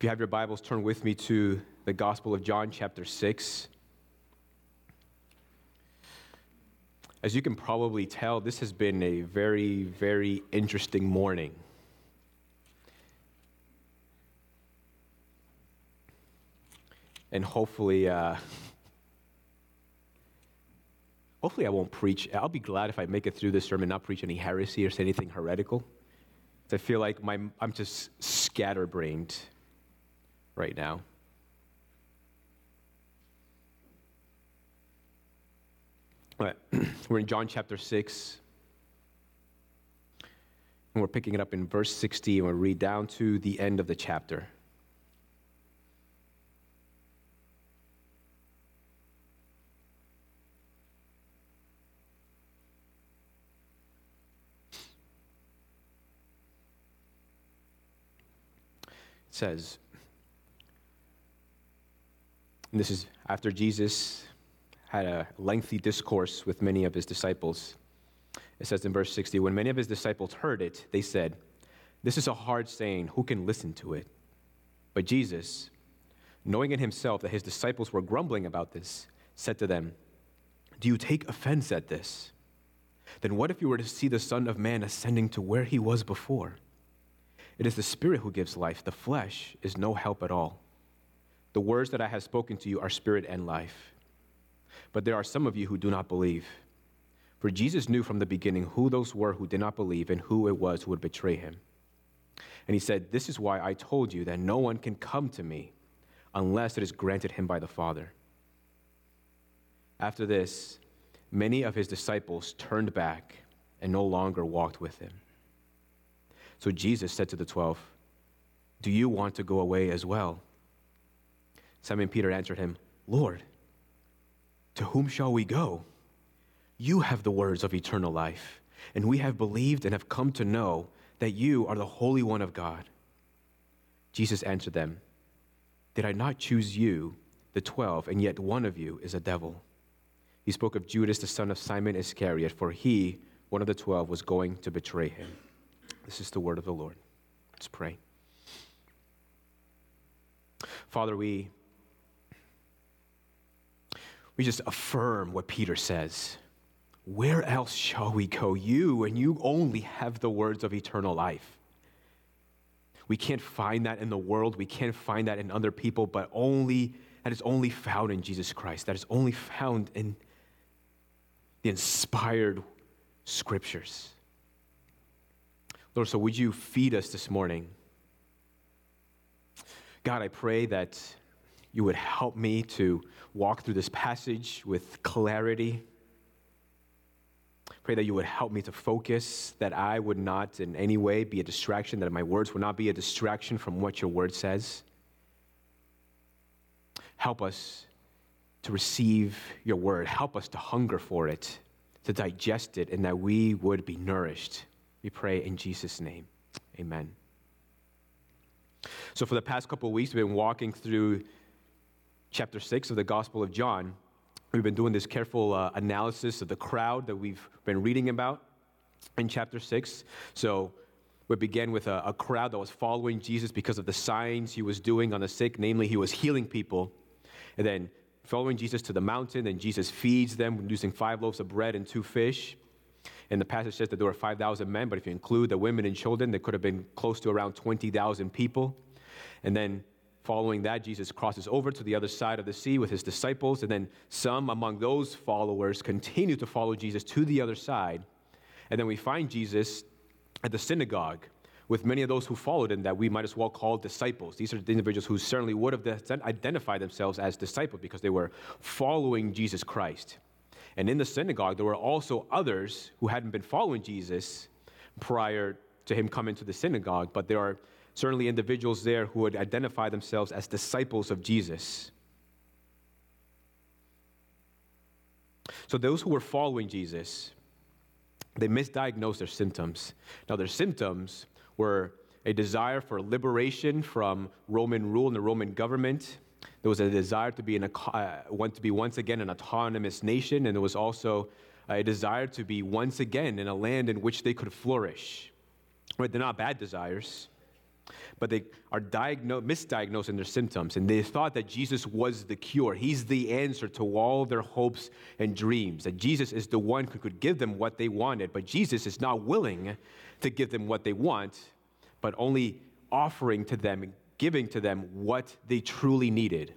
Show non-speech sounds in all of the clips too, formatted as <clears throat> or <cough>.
If you have your Bibles, turn with me to the Gospel of John, chapter 6. As you can probably tell, this has been a very, very interesting morning. And hopefully, uh, hopefully, I won't preach. I'll be glad if I make it through this sermon, not preach any heresy or say anything heretical. I feel like my, I'm just scatterbrained right now. Right. <clears throat> We're in John chapter 6. And we're picking it up in verse 60, and we'll read down to the end of the chapter. It says, and this is after Jesus had a lengthy discourse with many of his disciples. It says in verse 60 When many of his disciples heard it, they said, This is a hard saying. Who can listen to it? But Jesus, knowing in himself that his disciples were grumbling about this, said to them, Do you take offense at this? Then what if you were to see the Son of Man ascending to where he was before? It is the Spirit who gives life, the flesh is no help at all. The words that I have spoken to you are spirit and life. But there are some of you who do not believe. For Jesus knew from the beginning who those were who did not believe and who it was who would betray him. And he said, This is why I told you that no one can come to me unless it is granted him by the Father. After this, many of his disciples turned back and no longer walked with him. So Jesus said to the twelve, Do you want to go away as well? Simon Peter answered him, Lord, to whom shall we go? You have the words of eternal life, and we have believed and have come to know that you are the Holy One of God. Jesus answered them, Did I not choose you, the twelve, and yet one of you is a devil? He spoke of Judas, the son of Simon Iscariot, for he, one of the twelve, was going to betray him. This is the word of the Lord. Let's pray. Father, we we just affirm what Peter says. Where else shall we go? You and you only have the words of eternal life. We can't find that in the world. We can't find that in other people, but only that is only found in Jesus Christ. That is only found in the inspired scriptures. Lord, so would you feed us this morning? God, I pray that you would help me to walk through this passage with clarity. Pray that you would help me to focus, that I would not in any way be a distraction, that my words would not be a distraction from what your word says. Help us to receive your word. Help us to hunger for it, to digest it, and that we would be nourished. We pray in Jesus' name. Amen. So, for the past couple of weeks, we've been walking through chapter 6 of the Gospel of John, we've been doing this careful uh, analysis of the crowd that we've been reading about in chapter 6. So we began with a, a crowd that was following Jesus because of the signs he was doing on the sick, namely, he was healing people. And then following Jesus to the mountain, and Jesus feeds them using five loaves of bread and two fish. And the passage says that there were 5,000 men, but if you include the women and children, there could have been close to around 20,000 people. And then Following that, Jesus crosses over to the other side of the sea with his disciples, and then some among those followers continue to follow Jesus to the other side. And then we find Jesus at the synagogue with many of those who followed him that we might as well call disciples. These are the individuals who certainly would have identified themselves as disciples because they were following Jesus Christ. And in the synagogue, there were also others who hadn't been following Jesus prior to him coming to the synagogue, but there are certainly individuals there who would identify themselves as disciples of Jesus. So, those who were following Jesus, they misdiagnosed their symptoms. Now, their symptoms were a desire for liberation from Roman rule and the Roman government. There was a desire to be, an, uh, to be once again an autonomous nation, and there was also a desire to be once again in a land in which they could flourish. Right? They're not bad desires. But they are diagno- misdiagnosed in their symptoms, and they thought that Jesus was the cure. He's the answer to all their hopes and dreams, that Jesus is the one who could give them what they wanted, but Jesus is not willing to give them what they want, but only offering to them, giving to them what they truly needed,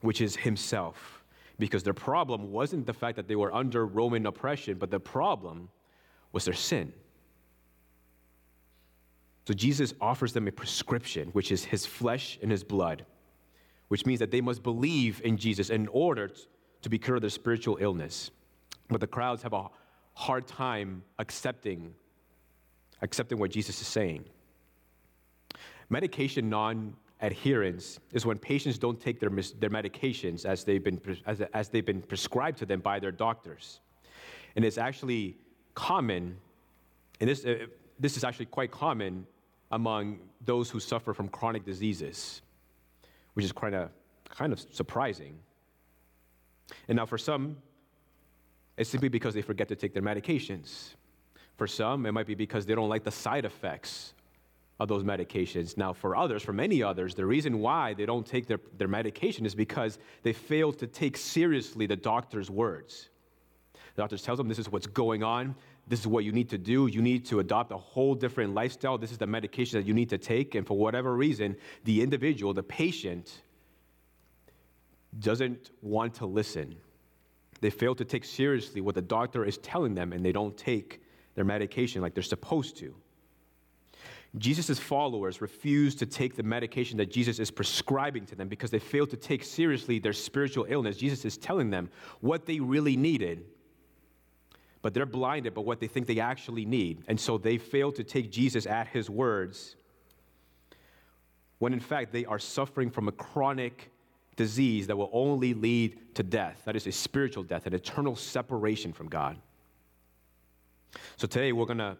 which is Himself. Because their problem wasn't the fact that they were under Roman oppression, but the problem was their sin. So Jesus offers them a prescription, which is his flesh and his blood, which means that they must believe in Jesus in order to be cured of their spiritual illness. But the crowds have a hard time accepting, accepting what Jesus is saying. Medication non adherence is when patients don't take their, their medications as they've, been, as, as they've been prescribed to them by their doctors. And it's actually common, and this, uh, this is actually quite common among those who suffer from chronic diseases, which is kind of, kind of surprising. And now, for some, it's simply because they forget to take their medications. For some, it might be because they don't like the side effects of those medications. Now, for others, for many others, the reason why they don't take their, their medication is because they fail to take seriously the doctor's words. The doctor tells them this is what's going on. This is what you need to do. You need to adopt a whole different lifestyle. This is the medication that you need to take. And for whatever reason, the individual, the patient, doesn't want to listen. They fail to take seriously what the doctor is telling them, and they don't take their medication like they're supposed to. Jesus' followers refuse to take the medication that Jesus is prescribing to them because they fail to take seriously their spiritual illness. Jesus is telling them what they really needed but they're blinded by what they think they actually need. And so they fail to take Jesus at his words when in fact they are suffering from a chronic disease that will only lead to death. That is a spiritual death, an eternal separation from God. So today we're going to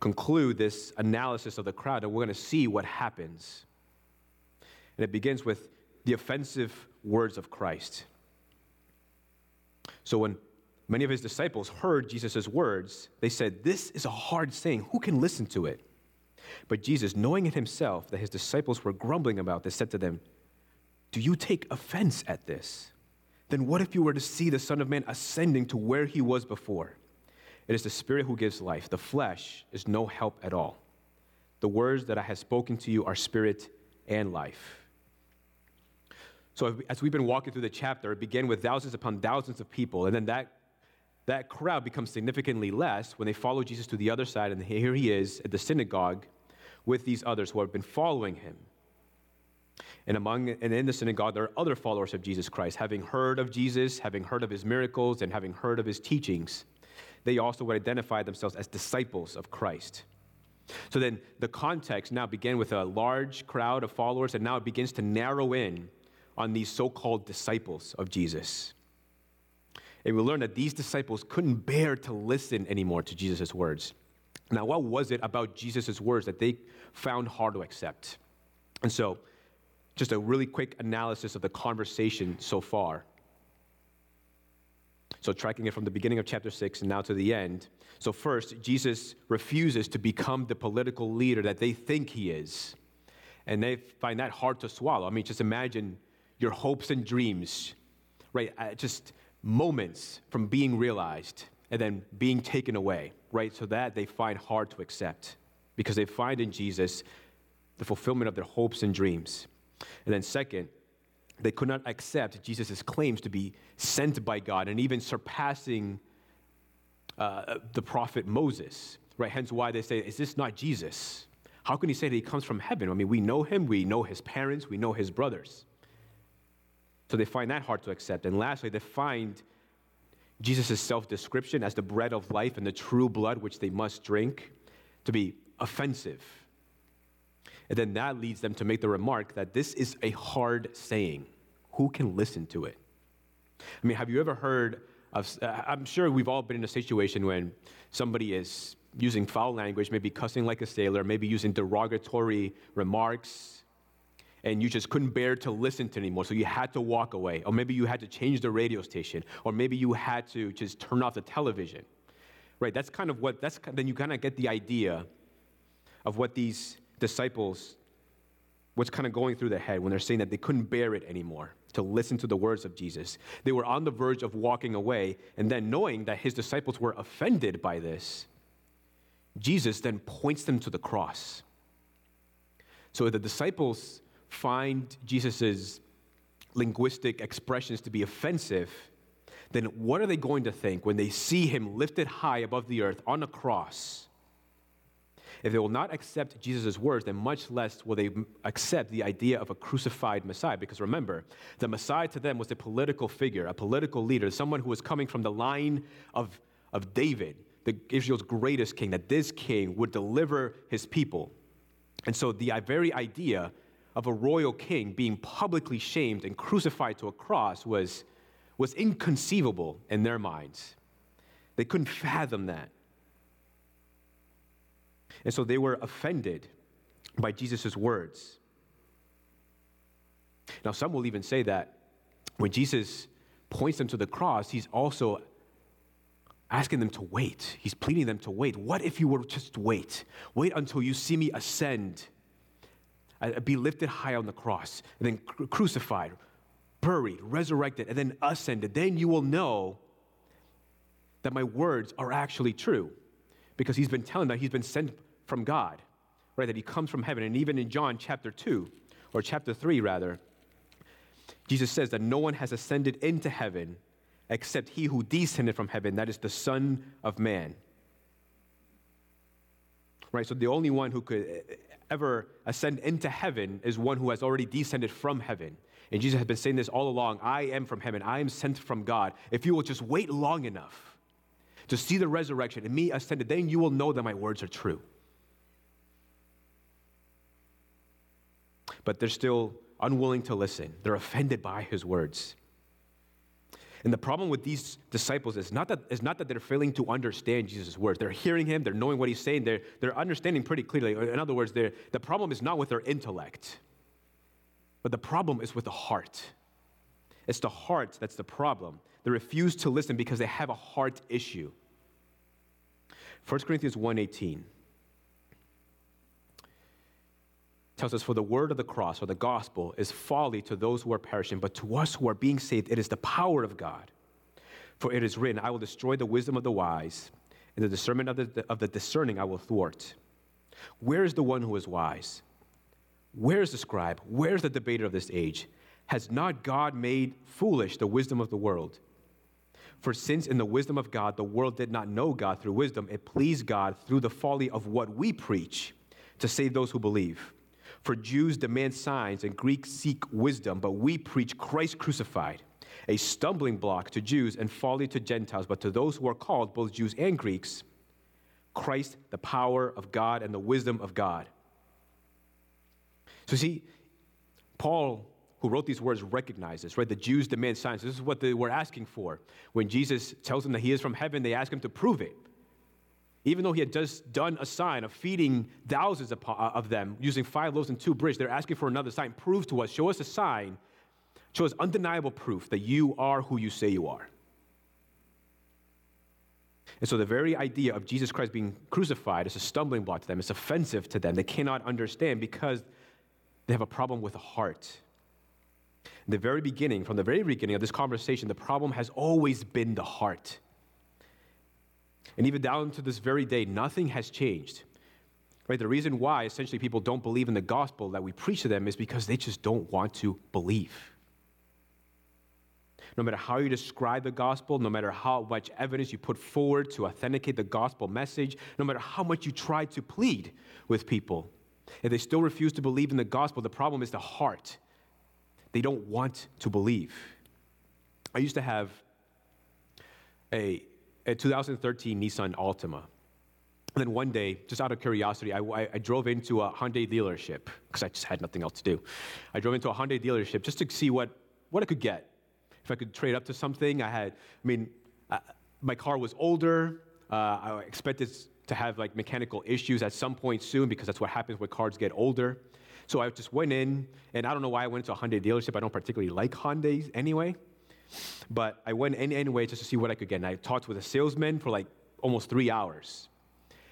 conclude this analysis of the crowd and we're going to see what happens. And it begins with the offensive words of Christ. So when many of his disciples heard Jesus' words, they said, This is a hard saying. Who can listen to it? But Jesus, knowing in himself that his disciples were grumbling about this, said to them, Do you take offense at this? Then what if you were to see the Son of Man ascending to where he was before? It is the Spirit who gives life, the flesh is no help at all. The words that I have spoken to you are spirit and life. So, as we've been walking through the chapter, it began with thousands upon thousands of people, and then that that crowd becomes significantly less when they follow Jesus to the other side, and here he is at the synagogue with these others who have been following him. And among and in the synagogue, there are other followers of Jesus Christ, having heard of Jesus, having heard of his miracles, and having heard of his teachings. They also would identify themselves as disciples of Christ. So then the context now began with a large crowd of followers, and now it begins to narrow in on these so called disciples of Jesus. And we learn that these disciples couldn't bear to listen anymore to Jesus' words. Now, what was it about Jesus' words that they found hard to accept? And so, just a really quick analysis of the conversation so far. So, tracking it from the beginning of chapter 6 and now to the end. So, first, Jesus refuses to become the political leader that they think he is. And they find that hard to swallow. I mean, just imagine your hopes and dreams, right? Just moments from being realized and then being taken away, right? So that they find hard to accept because they find in Jesus the fulfillment of their hopes and dreams. And then, second, they could not accept Jesus' claims to be sent by God and even surpassing uh, the prophet Moses, right? Hence why they say, Is this not Jesus? How can he say that he comes from heaven? I mean, we know him, we know his parents, we know his brothers. So they find that hard to accept. And lastly, they find Jesus' self description as the bread of life and the true blood which they must drink to be offensive. And then that leads them to make the remark that this is a hard saying. Who can listen to it? I mean, have you ever heard of, uh, I'm sure we've all been in a situation when somebody is using foul language, maybe cussing like a sailor, maybe using derogatory remarks, and you just couldn't bear to listen to anymore, so you had to walk away. Or maybe you had to change the radio station, or maybe you had to just turn off the television. Right? That's kind of what, that's, then you kind of get the idea of what these disciples what's kind of going through their head when they're saying that they couldn't bear it anymore to listen to the words of Jesus. They were on the verge of walking away, and then knowing that his disciples were offended by this, Jesus then points them to the cross. So the disciples find Jesus' linguistic expressions to be offensive, then what are they going to think when they see him lifted high above the earth on a cross? If they will not accept Jesus' words, then much less will they accept the idea of a crucified Messiah. Because remember, the Messiah to them was a political figure, a political leader, someone who was coming from the line of, of David, the, Israel's greatest king, that this king would deliver his people. And so the very idea of a royal king being publicly shamed and crucified to a cross was, was inconceivable in their minds. They couldn't fathom that. And so they were offended by Jesus' words. Now, some will even say that when Jesus points them to the cross, he's also asking them to wait. He's pleading them to wait. What if you were just wait? Wait until you see me ascend, uh, be lifted high on the cross, and then cru- crucified, buried, resurrected, and then ascended. Then you will know that my words are actually true. Because he's been telling that he's been sent from God, right? That he comes from heaven. And even in John chapter 2, or chapter 3, rather, Jesus says that no one has ascended into heaven except he who descended from heaven, that is the Son of Man. Right? So the only one who could ever ascend into heaven is one who has already descended from heaven. And Jesus has been saying this all along I am from heaven, I am sent from God. If you will just wait long enough to see the resurrection and me ascended, then you will know that my words are true. But they're still unwilling to listen, they're offended by his words. And the problem with these disciples is not that, is not that they're failing to understand Jesus' words. They're hearing him, they're knowing what he's saying, they're, they're understanding pretty clearly. In other words, the problem is not with their intellect, but the problem is with the heart. It's the heart that's the problem. They refuse to listen because they have a heart issue. 1 Corinthians 1:18 tells us, For the word of the cross or the gospel is folly to those who are perishing, but to us who are being saved, it is the power of God. For it is written, I will destroy the wisdom of the wise, and the discernment of the, of the discerning I will thwart. Where is the one who is wise? Where is the scribe? Where is the debater of this age? Has not God made foolish the wisdom of the world? For since in the wisdom of God the world did not know God through wisdom, it pleased God through the folly of what we preach to save those who believe. For Jews demand signs and Greeks seek wisdom, but we preach Christ crucified, a stumbling block to Jews and folly to Gentiles, but to those who are called, both Jews and Greeks, Christ, the power of God and the wisdom of God. So, see, Paul, who wrote these words, recognizes, right? The Jews demand signs. This is what they were asking for. When Jesus tells them that he is from heaven, they ask him to prove it. Even though he had just done a sign of feeding thousands of, uh, them using five loaves and two bridge, they're asking for another sign. Prove to us, show us a sign, show us undeniable proof that you are who you say you are. And so the very idea of Jesus Christ being crucified is a stumbling block to them. It's offensive to them. They cannot understand because they have a problem with the heart. In the very beginning, from the very beginning of this conversation, the problem has always been the heart. And even down to this very day, nothing has changed. Right? The reason why essentially people don't believe in the gospel that we preach to them is because they just don't want to believe. No matter how you describe the gospel, no matter how much evidence you put forward to authenticate the gospel message, no matter how much you try to plead with people, if they still refuse to believe in the gospel, the problem is the heart. They don't want to believe. I used to have a a 2013 Nissan Altima. And then one day, just out of curiosity, I, I, I drove into a Hyundai dealership because I just had nothing else to do. I drove into a Hyundai dealership just to see what, what I could get. If I could trade up to something, I had, I mean, uh, my car was older. Uh, I expected to have like mechanical issues at some point soon because that's what happens when cars get older. So I just went in, and I don't know why I went to a Hyundai dealership. I don't particularly like Hyundais anyway. But I went in anyway just to see what I could get. And I talked with a salesman for like almost three hours.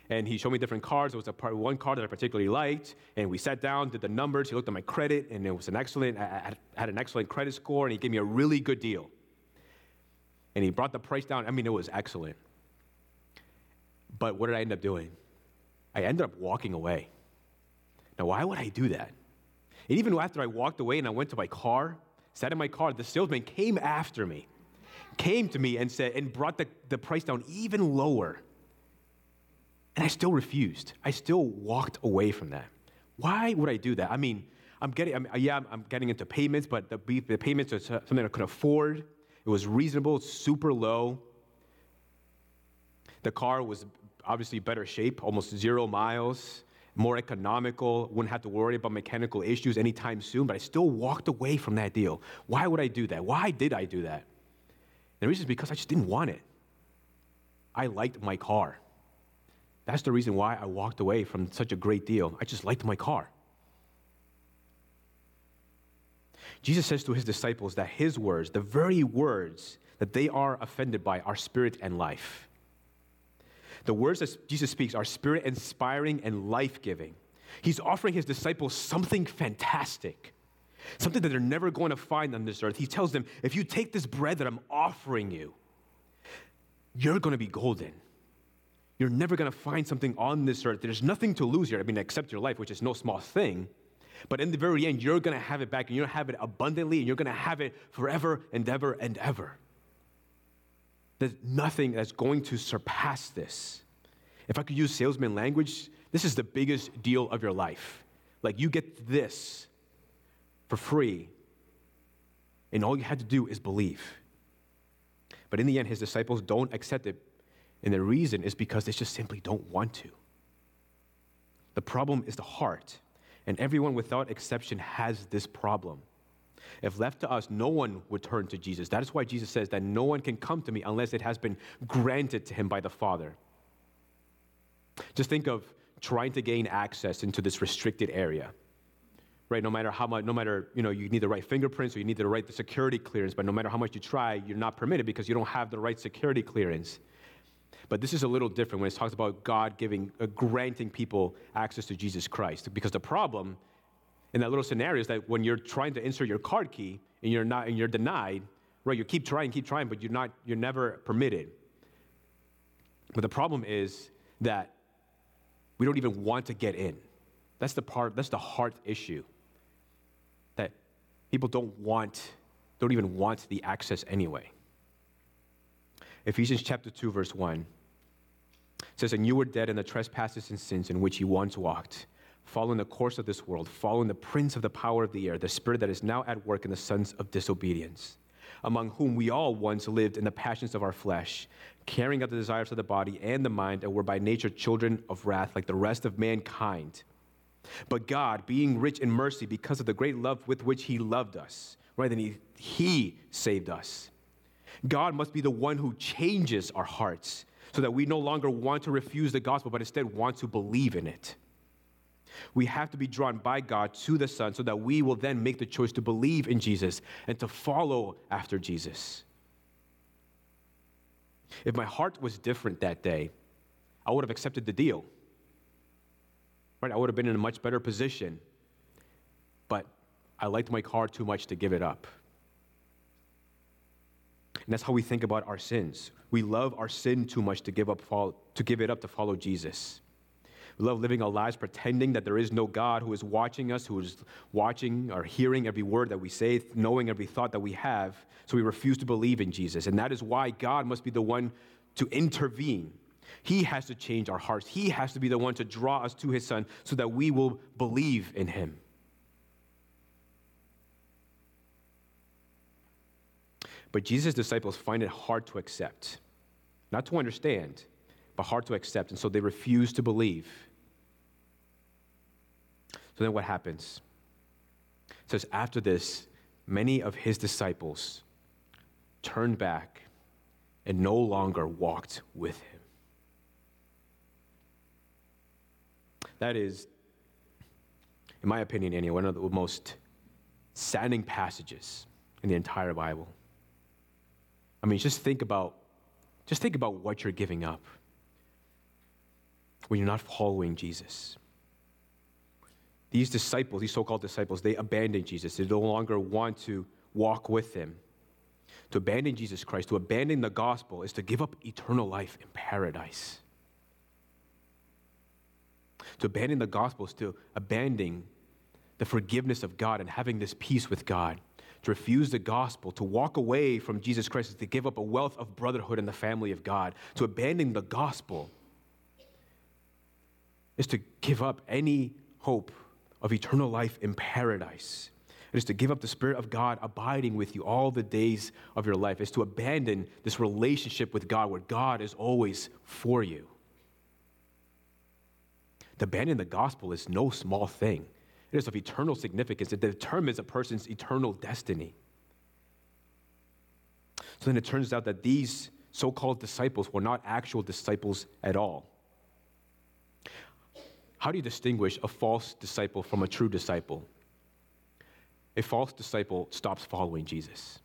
and he showed me different cards. There was a part, one card that I particularly liked, and we sat down, did the numbers. He looked at my credit, and it was an excellent. I had an excellent credit score, and he gave me a really good deal. And he brought the price down. I mean, it was excellent. But what did I end up doing? I ended up walking away. Now, why would I do that? And even after I walked away and I went to my car, sat in my car, the salesman came after me, came to me and said, and brought the, the price down even lower. And I still refused. I still walked away from that. Why would I do that? I mean, I'm getting, I'm, yeah, I'm getting into payments, but the, the payments are something I could afford. It was reasonable, super low. The car was obviously better shape, almost zero miles, more economical, wouldn't have to worry about mechanical issues anytime soon, but I still walked away from that deal. Why would I do that? Why did I do that? the reason is because I just didn't want it. I liked my car. That's the reason why I walked away from such a great deal. I just liked my car. Jesus says to his disciples that his words, the very words that they are offended by, are spirit and life. The words that Jesus speaks are spirit inspiring and life giving. He's offering his disciples something fantastic, something that they're never going to find on this earth. He tells them, if you take this bread that I'm offering you, you're going to be golden. You're never going to find something on this earth. There's nothing to lose here. I mean, except your life, which is no small thing. But in the very end, you're going to have it back, and you're going to have it abundantly, and you're going to have it forever and ever and ever. There's nothing that's going to surpass this. If I could use salesman language, this is the biggest deal of your life. Like, you get this for free, and all you had to do is believe. But in the end, his disciples don't accept it and the reason is because they just simply don't want to. The problem is the heart, and everyone without exception has this problem. If left to us, no one would turn to Jesus. That is why Jesus says that no one can come to me unless it has been granted to him by the Father. Just think of trying to gain access into this restricted area. Right, no matter how much, no matter, you know, you need the right fingerprints or you need the right security clearance, but no matter how much you try, you're not permitted because you don't have the right security clearance. But this is a little different when it talks about God giving, uh, granting people access to Jesus Christ. Because the problem in that little scenario is that when you're trying to insert your card key and you're not, and you're denied, right? You keep trying, keep trying, but you're not, you're never permitted. But the problem is that we don't even want to get in. That's the part, that's the heart issue. That people don't want, don't even want the access anyway. Ephesians chapter 2, verse 1 says, And you were dead in the trespasses and sins in which you once walked, following the course of this world, following the prince of the power of the air, the spirit that is now at work in the sons of disobedience, among whom we all once lived in the passions of our flesh, carrying out the desires of the body and the mind, and were by nature children of wrath like the rest of mankind. But God, being rich in mercy because of the great love with which He loved us, right? And He, he saved us. God must be the one who changes our hearts so that we no longer want to refuse the gospel, but instead want to believe in it. We have to be drawn by God to the Son so that we will then make the choice to believe in Jesus and to follow after Jesus. If my heart was different that day, I would have accepted the deal. Right? I would have been in a much better position. But I liked my car too much to give it up. And that's how we think about our sins. We love our sin too much to give, up, to give it up to follow Jesus. We love living our lives pretending that there is no God who is watching us, who is watching or hearing every word that we say, knowing every thought that we have. So we refuse to believe in Jesus. And that is why God must be the one to intervene. He has to change our hearts. He has to be the one to draw us to his son so that we will believe in him. But Jesus' disciples find it hard to accept, not to understand, but hard to accept. And so they refuse to believe. So then what happens? It says, after this, many of his disciples turned back and no longer walked with him. That is, in my opinion, anyway, one of the most saddening passages in the entire Bible. I mean, just think about, just think about what you're giving up. when you're not following Jesus. These disciples, these so called disciples, they abandon Jesus. They no longer want to walk with him. To abandon Jesus Christ, to abandon the gospel, is to give up eternal life in paradise. To abandon the gospel is to abandon the forgiveness of God and having this peace with God. To refuse the gospel, to walk away from Jesus Christ, is to give up a wealth of brotherhood in the family of God. To abandon the gospel is to give up any hope of eternal life in paradise. It is to give up the Spirit of God abiding with you all the days of your life. It's to abandon this relationship with God where God is always for you. To abandon the gospel is no small thing. It is of eternal significance. It determines a person's eternal destiny. So then it turns out that these so called disciples were not actual disciples at all. How do you distinguish a false disciple from a true disciple? A false disciple stops following Jesus.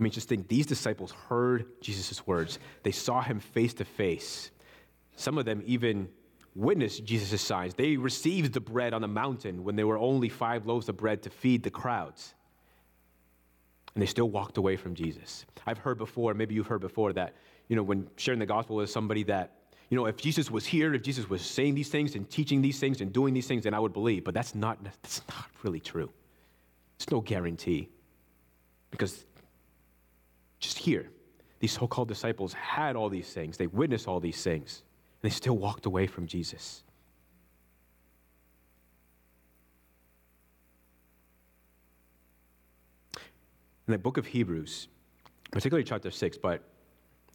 I mean, just think these disciples heard Jesus' words, they saw him face to face. Some of them even witnessed Jesus' signs. They received the bread on the mountain when there were only five loaves of bread to feed the crowds. And they still walked away from Jesus. I've heard before, maybe you've heard before, that, you know, when sharing the gospel with somebody that, you know, if Jesus was here, if Jesus was saying these things and teaching these things and doing these things, then I would believe. But that's not, that's not really true. It's no guarantee. Because just here, these so called disciples had all these things, they witnessed all these things. And they still walked away from Jesus. In the book of Hebrews, particularly chapter 6, but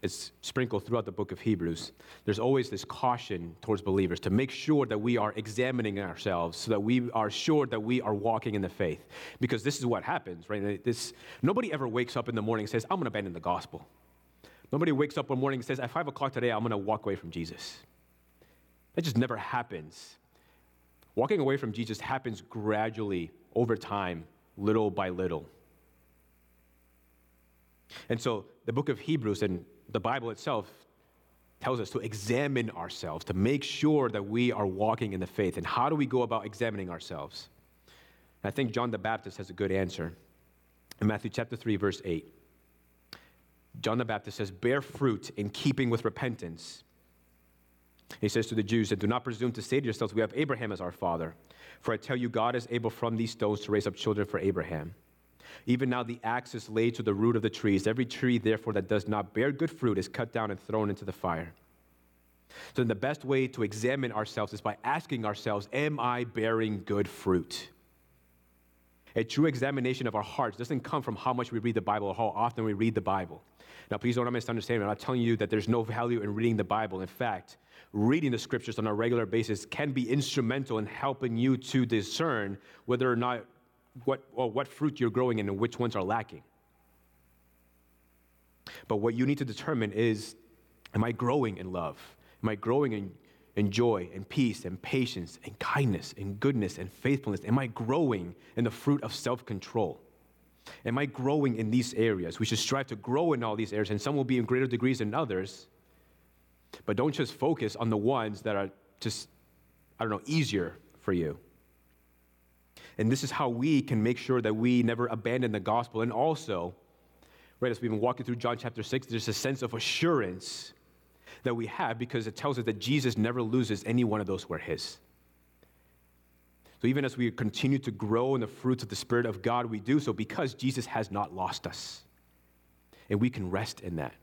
it's sprinkled throughout the book of Hebrews, there's always this caution towards believers to make sure that we are examining ourselves so that we are sure that we are walking in the faith. Because this is what happens, right? This, nobody ever wakes up in the morning and says, I'm going to abandon the gospel. Nobody wakes up one morning and says, At five o'clock today, I'm going to walk away from Jesus. That just never happens. Walking away from Jesus happens gradually over time, little by little. And so the book of Hebrews and the Bible itself tells us to examine ourselves, to make sure that we are walking in the faith. And how do we go about examining ourselves? I think John the Baptist has a good answer. In Matthew chapter 3, verse 8. John the Baptist says, Bear fruit in keeping with repentance. He says to the Jews, And do not presume to say to yourselves, We have Abraham as our father. For I tell you, God is able from these stones to raise up children for Abraham. Even now the axe is laid to the root of the trees. Every tree, therefore, that does not bear good fruit is cut down and thrown into the fire. So, the best way to examine ourselves is by asking ourselves, Am I bearing good fruit? A true examination of our hearts doesn't come from how much we read the Bible or how often we read the Bible. Now, please don't misunderstand me. I'm not telling you that there's no value in reading the Bible. In fact, reading the scriptures on a regular basis can be instrumental in helping you to discern whether or not what, or what fruit you're growing in and which ones are lacking. But what you need to determine is am I growing in love? Am I growing in, in joy and peace and patience and kindness and goodness and faithfulness? Am I growing in the fruit of self control? Am I growing in these areas? We should strive to grow in all these areas, and some will be in greater degrees than others. But don't just focus on the ones that are just, I don't know, easier for you. And this is how we can make sure that we never abandon the gospel. And also, right, as we've been walking through John chapter 6, there's a sense of assurance that we have because it tells us that Jesus never loses any one of those who are his. So even as we continue to grow in the fruits of the Spirit of God, we do so because Jesus has not lost us. And we can rest in that.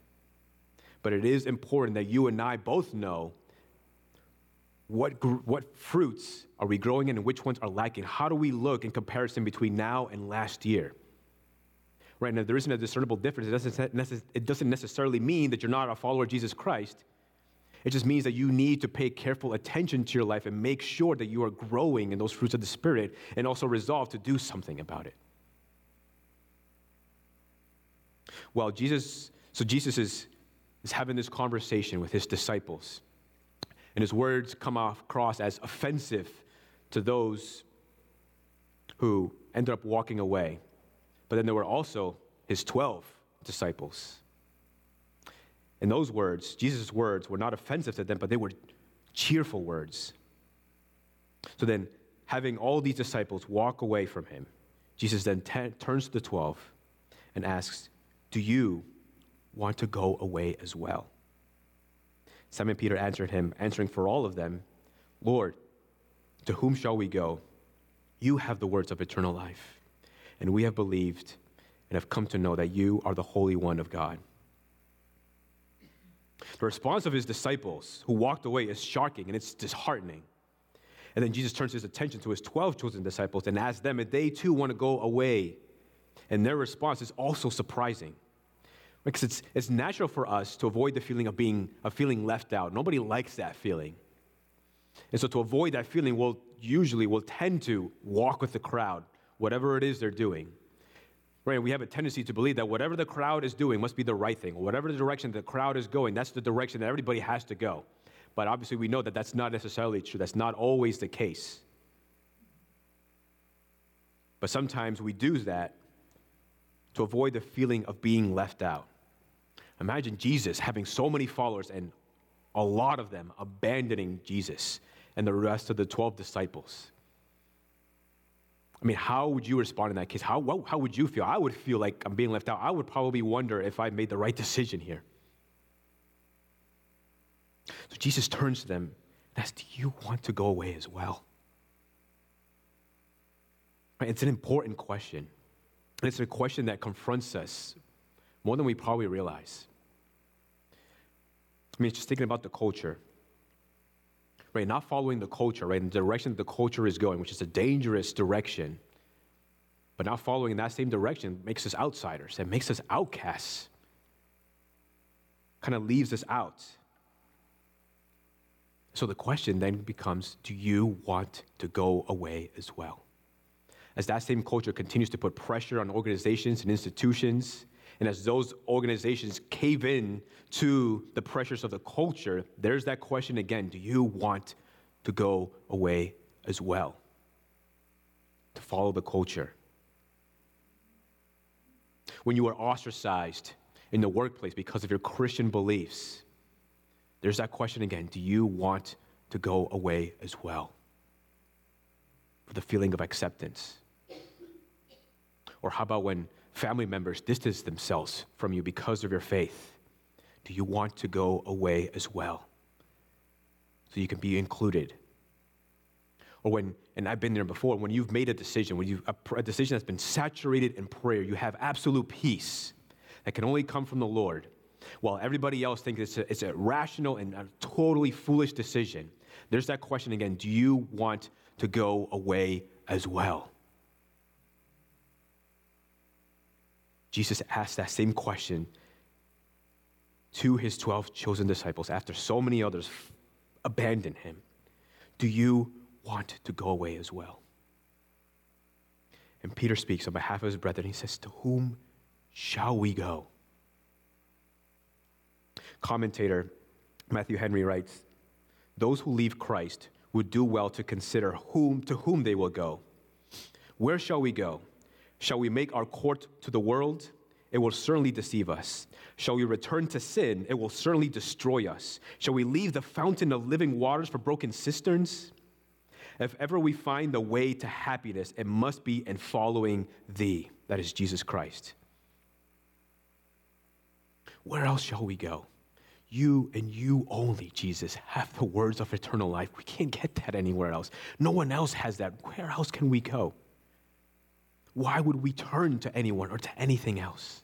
But it is important that you and I both know what, what fruits are we growing in and which ones are lacking. How do we look in comparison between now and last year? Right now, there isn't a discernible difference. It doesn't, it doesn't necessarily mean that you're not a follower of Jesus Christ. It just means that you need to pay careful attention to your life and make sure that you are growing in those fruits of the Spirit and also resolve to do something about it. Well, Jesus, so Jesus is, is having this conversation with his disciples, and his words come off across as offensive to those who ended up walking away. But then there were also his 12 disciples. And those words, Jesus' words, were not offensive to them, but they were cheerful words. So then, having all these disciples walk away from him, Jesus then t- turns to the 12 and asks, Do you want to go away as well? Simon Peter answered him, answering for all of them, Lord, to whom shall we go? You have the words of eternal life, and we have believed and have come to know that you are the Holy One of God. The response of his disciples who walked away is shocking and it's disheartening. And then Jesus turns his attention to his 12 chosen disciples and asks them if they too want to go away. And their response is also surprising. Because it's, it's natural for us to avoid the feeling of being of feeling left out. Nobody likes that feeling. And so to avoid that feeling, we'll usually will tend to walk with the crowd, whatever it is they're doing. Right? We have a tendency to believe that whatever the crowd is doing must be the right thing. Whatever the direction the crowd is going, that's the direction that everybody has to go. But obviously, we know that that's not necessarily true. That's not always the case. But sometimes we do that to avoid the feeling of being left out. Imagine Jesus having so many followers and a lot of them abandoning Jesus and the rest of the 12 disciples. I mean, how would you respond in that case? How, what, how would you feel? I would feel like I'm being left out. I would probably wonder if I made the right decision here. So Jesus turns to them and asks, Do you want to go away as well? Right, it's an important question. And it's a question that confronts us more than we probably realize. I mean, just thinking about the culture, right? Not following the culture, right? In the direction that the culture is going, which is a dangerous direction, but not following in that same direction makes us outsiders. It makes us outcasts. Kind of leaves us out. So the question then becomes do you want to go away as well? As that same culture continues to put pressure on organizations and institutions, and as those organizations cave in to the pressures of the culture, there's that question again do you want to go away as well? To follow the culture. When you are ostracized in the workplace because of your Christian beliefs, there's that question again do you want to go away as well? For the feeling of acceptance. Or how about when family members distance themselves from you because of your faith, do you want to go away as well? So you can be included. Or when, and I've been there before, when you've made a decision, when you've, a, a decision that's been saturated in prayer, you have absolute peace that can only come from the Lord, while everybody else thinks it's a, it's a rational and a totally foolish decision. There's that question again do you want to go away as well? Jesus asked that same question to his 12 chosen disciples after so many others abandoned him. Do you want to go away as well? And Peter speaks on behalf of his brethren. He says, To whom shall we go? Commentator Matthew Henry writes, Those who leave Christ would do well to consider whom to whom they will go. Where shall we go? Shall we make our court to the world? It will certainly deceive us. Shall we return to sin? It will certainly destroy us. Shall we leave the fountain of living waters for broken cisterns? If ever we find the way to happiness, it must be in following thee, that is Jesus Christ. Where else shall we go? You and you only, Jesus, have the words of eternal life. We can't get that anywhere else. No one else has that. Where else can we go? Why would we turn to anyone or to anything else?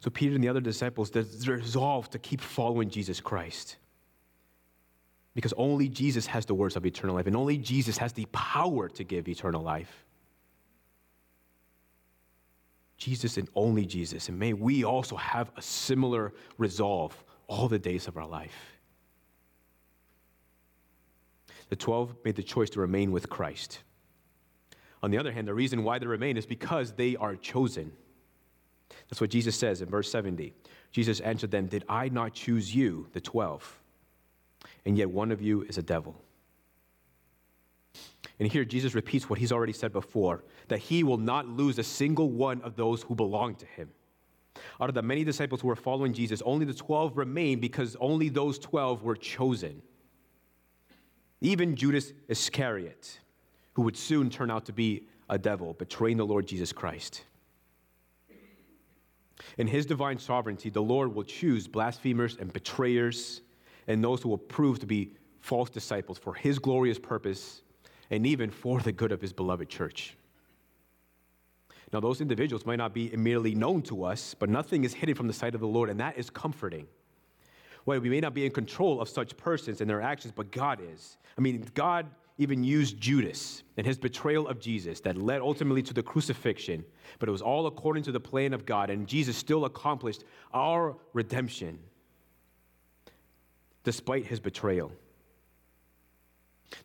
So Peter and the other disciples resolved to keep following Jesus Christ. Because only Jesus has the words of eternal life, and only Jesus has the power to give eternal life. Jesus and only Jesus. And may we also have a similar resolve all the days of our life. The 12 made the choice to remain with Christ. On the other hand, the reason why they remain is because they are chosen. That's what Jesus says in verse 70. Jesus answered them, Did I not choose you, the 12? And yet one of you is a devil. And here Jesus repeats what he's already said before that he will not lose a single one of those who belong to him. Out of the many disciples who were following Jesus, only the 12 remained because only those 12 were chosen. Even Judas Iscariot, who would soon turn out to be a devil, betraying the Lord Jesus Christ. In his divine sovereignty, the Lord will choose blasphemers and betrayers and those who will prove to be false disciples for his glorious purpose and even for the good of his beloved church. Now, those individuals might not be immediately known to us, but nothing is hidden from the sight of the Lord, and that is comforting. Well, we may not be in control of such persons and their actions, but God is. I mean, God even used Judas and his betrayal of Jesus that led ultimately to the crucifixion, but it was all according to the plan of God, and Jesus still accomplished our redemption despite his betrayal.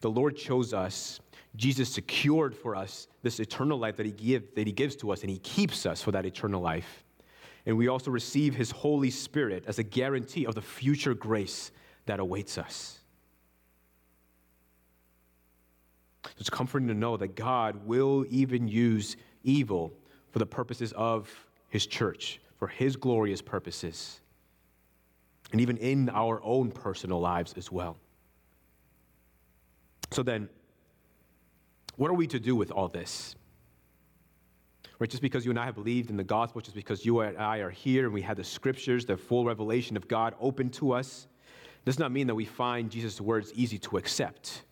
The Lord chose us. Jesus secured for us this eternal life that he, give, that he gives to us, and He keeps us for that eternal life. And we also receive His Holy Spirit as a guarantee of the future grace that awaits us. It's comforting to know that God will even use evil for the purposes of His church, for His glorious purposes, and even in our own personal lives as well. So then, what are we to do with all this? Right, just because you and I have believed in the gospel, just because you and I are here and we have the scriptures, the full revelation of God open to us, does not mean that we find Jesus' words easy to accept.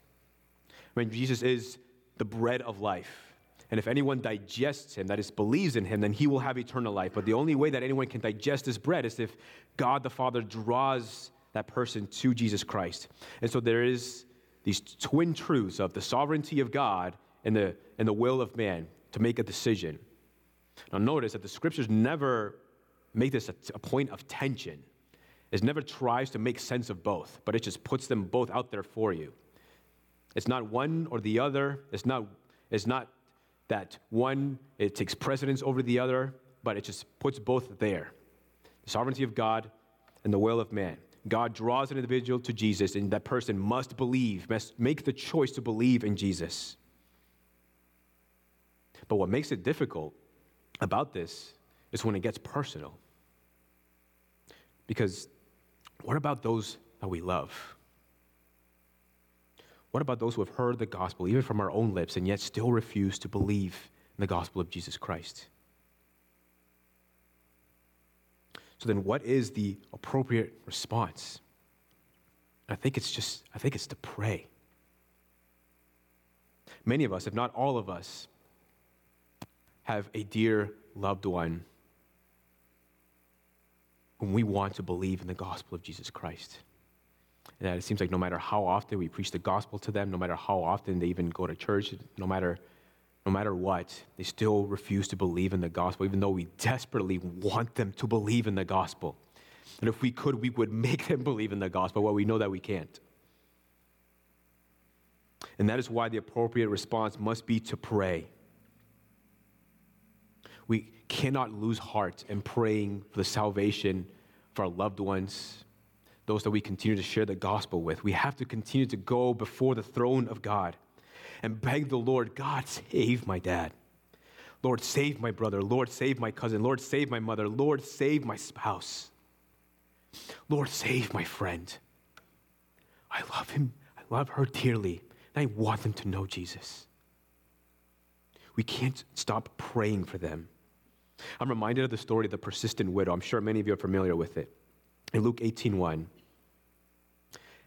Mean, Jesus is the bread of life. And if anyone digests him, that is, believes in him, then he will have eternal life. But the only way that anyone can digest this bread is if God the Father draws that person to Jesus Christ. And so there is these twin truths of the sovereignty of God and the, and the will of man to make a decision. Now, notice that the scriptures never make this a, a point of tension. It never tries to make sense of both, but it just puts them both out there for you. It's not one or the other. It's not, it's not that one it takes precedence over the other, but it just puts both there. The sovereignty of God and the will of man. God draws an individual to Jesus, and that person must believe, must make the choice to believe in Jesus. But what makes it difficult about this is when it gets personal. Because what about those that we love? What about those who have heard the gospel, even from our own lips, and yet still refuse to believe in the gospel of Jesus Christ? So then, what is the appropriate response? I think it's just, I think it's to pray. Many of us, if not all of us, have a dear loved one whom we want to believe in the gospel of Jesus Christ. And that it seems like no matter how often we preach the gospel to them, no matter how often they even go to church, no matter no matter what, they still refuse to believe in the gospel, even though we desperately want them to believe in the gospel. And if we could, we would <laughs> make them believe in the gospel, but we know that we can't. And that is why the appropriate response must be to pray. We cannot lose heart in praying for the salvation of our loved ones, those that we continue to share the gospel with. We have to continue to go before the throne of God and beg the Lord, God, save my dad. Lord, save my brother. Lord, save my cousin. Lord, save my mother. Lord, save my spouse. Lord, save my friend. I love him. I love her dearly. And I want them to know Jesus. We can't stop praying for them. I'm reminded of the story of the persistent widow. I'm sure many of you are familiar with it. In Luke 18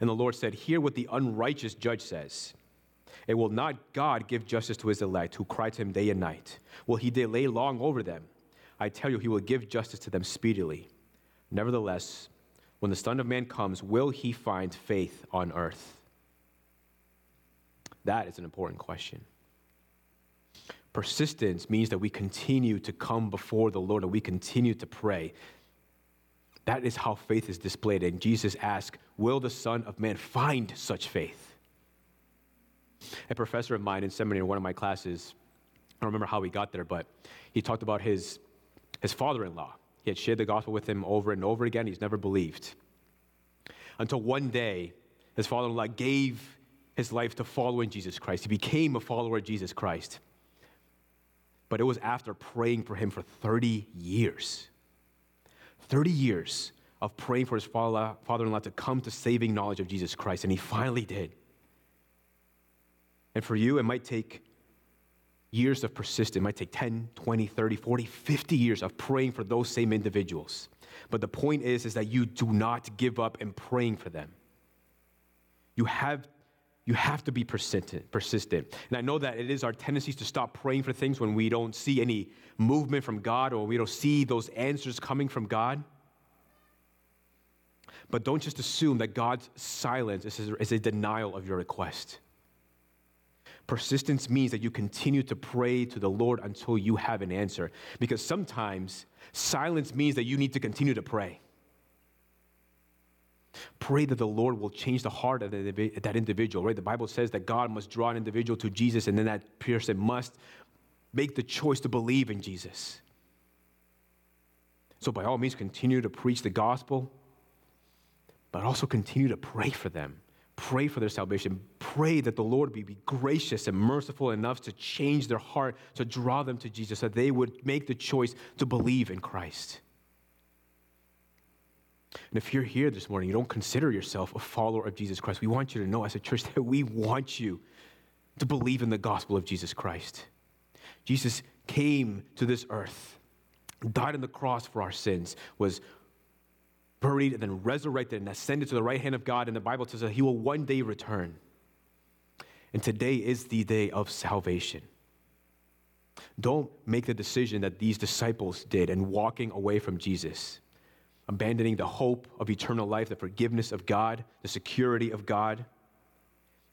And the Lord said, Hear what the unrighteous judge says. And will not God give justice to his elect who cry to him day and night? Will he delay long over them? I tell you, he will give justice to them speedily. Nevertheless, when the Son of Man comes, will he find faith on earth? That is an important question. Persistence means that we continue to come before the Lord and we continue to pray. That is how faith is displayed. And Jesus asked, Will the Son of Man find such faith? A professor of mine in seminary, in one of my classes, I don't remember how he got there, but he talked about his, his father in law. He had shared the gospel with him over and over again. He's never believed. Until one day, his father in law gave his life to following Jesus Christ. He became a follower of Jesus Christ. But it was after praying for him for 30 years. 30 years of praying for his father in law to come to saving knowledge of Jesus Christ, and he finally did. And for you, it might take years of persistence. It might take 10, 20, 30, 40, 50 years of praying for those same individuals. But the point is, is that you do not give up in praying for them. You have, you have to be persistent, persistent. And I know that it is our tendencies to stop praying for things when we don't see any movement from God or we don't see those answers coming from God. But don't just assume that God's silence is a, is a denial of your request. Persistence means that you continue to pray to the Lord until you have an answer. Because sometimes silence means that you need to continue to pray. Pray that the Lord will change the heart of that individual, right? The Bible says that God must draw an individual to Jesus, and then that person must make the choice to believe in Jesus. So, by all means, continue to preach the gospel, but also continue to pray for them pray for their salvation. Pray that the Lord be, gracious and merciful enough to change their heart, to draw them to Jesus, so that they would make the choice to believe in Christ. And if you're here this morning, you don't consider yourself a follower of Jesus Christ, we want you to know as a church that we want you to believe in the gospel of Jesus Christ. Jesus came to this earth, died on the cross for our sins, was buried, and then resurrected and ascended to the right hand of God. And the Bible says that he will one day return. And today is the day of salvation. Don't make the decision that these disciples did and walking away from Jesus, abandoning the hope of eternal life, the forgiveness of God, the security of God.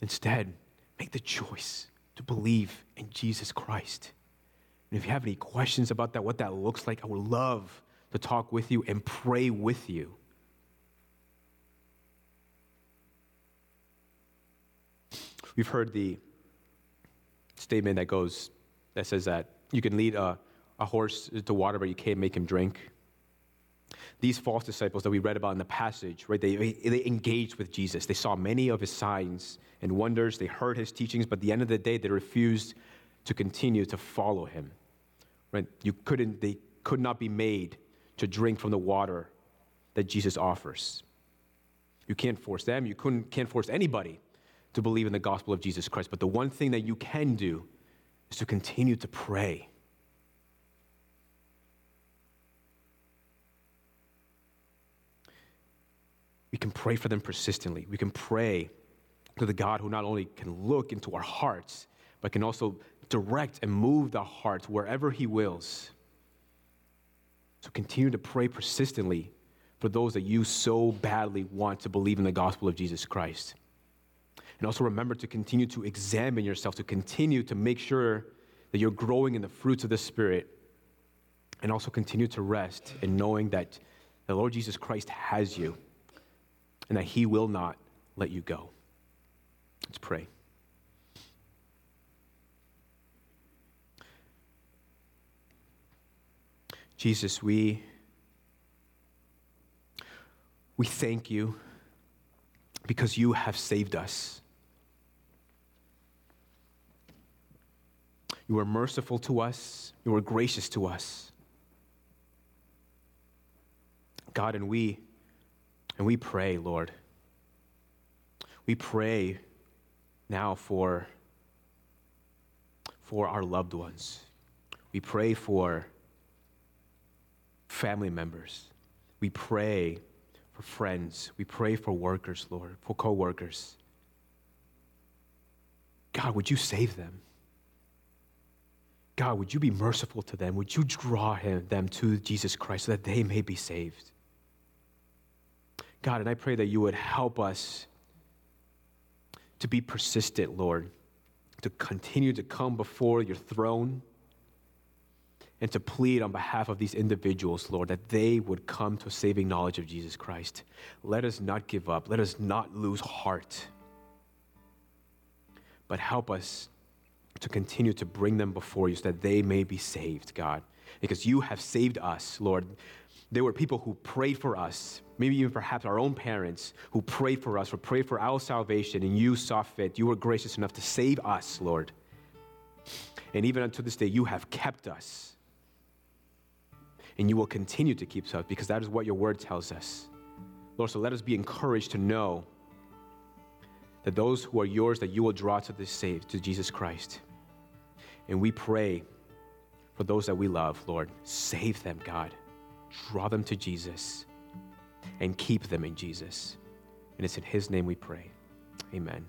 Instead, make the choice to believe in Jesus Christ. And if you have any questions about that, what that looks like, I would love to talk with you and pray with you. We've heard the statement that goes, that says that you can lead a, a horse to water, but you can't make him drink. These false disciples that we read about in the passage, right, they, they engaged with Jesus. They saw many of his signs and wonders. They heard his teachings, but at the end of the day, they refused to continue to follow him. Right? You couldn't, they could not be made to drink from the water that Jesus offers. You can't force them. You couldn't, can't force anybody to believe in the gospel of Jesus Christ. But the one thing that you can do is to continue to pray. We can pray for them persistently. We can pray to the God who not only can look into our hearts, but can also direct and move the hearts wherever He wills. So continue to pray persistently for those that you so badly want to believe in the gospel of Jesus Christ. And also remember to continue to examine yourself, to continue to make sure that you're growing in the fruits of the Spirit. And also continue to rest in knowing that the Lord Jesus Christ has you and that He will not let you go. Let's pray. Jesus, we, we thank you because you have saved us. You are merciful to us. You are gracious to us. God, and we and we pray, Lord. We pray now for for our loved ones. We pray for family members. We pray for friends. We pray for workers, Lord, for co-workers. God, would you save them? God, would you be merciful to them? Would you draw him, them to Jesus Christ so that they may be saved? God, and I pray that you would help us to be persistent, Lord, to continue to come before your throne and to plead on behalf of these individuals, Lord, that they would come to a saving knowledge of Jesus Christ. Let us not give up. Let us not lose heart. But help us to continue to bring them before you so that they may be saved, God. Because you have saved us, Lord. There were people who prayed for us, maybe even perhaps our own parents who prayed for us or prayed for our salvation, and you saw fit. You were gracious enough to save us, Lord. And even unto this day, you have kept us. And you will continue to keep us because that is what your word tells us. Lord, so let us be encouraged to know that those who are yours, that you will draw to the saved, to Jesus Christ. And we pray for those that we love, Lord. Save them, God. Draw them to Jesus and keep them in Jesus. And it's in His name we pray. Amen.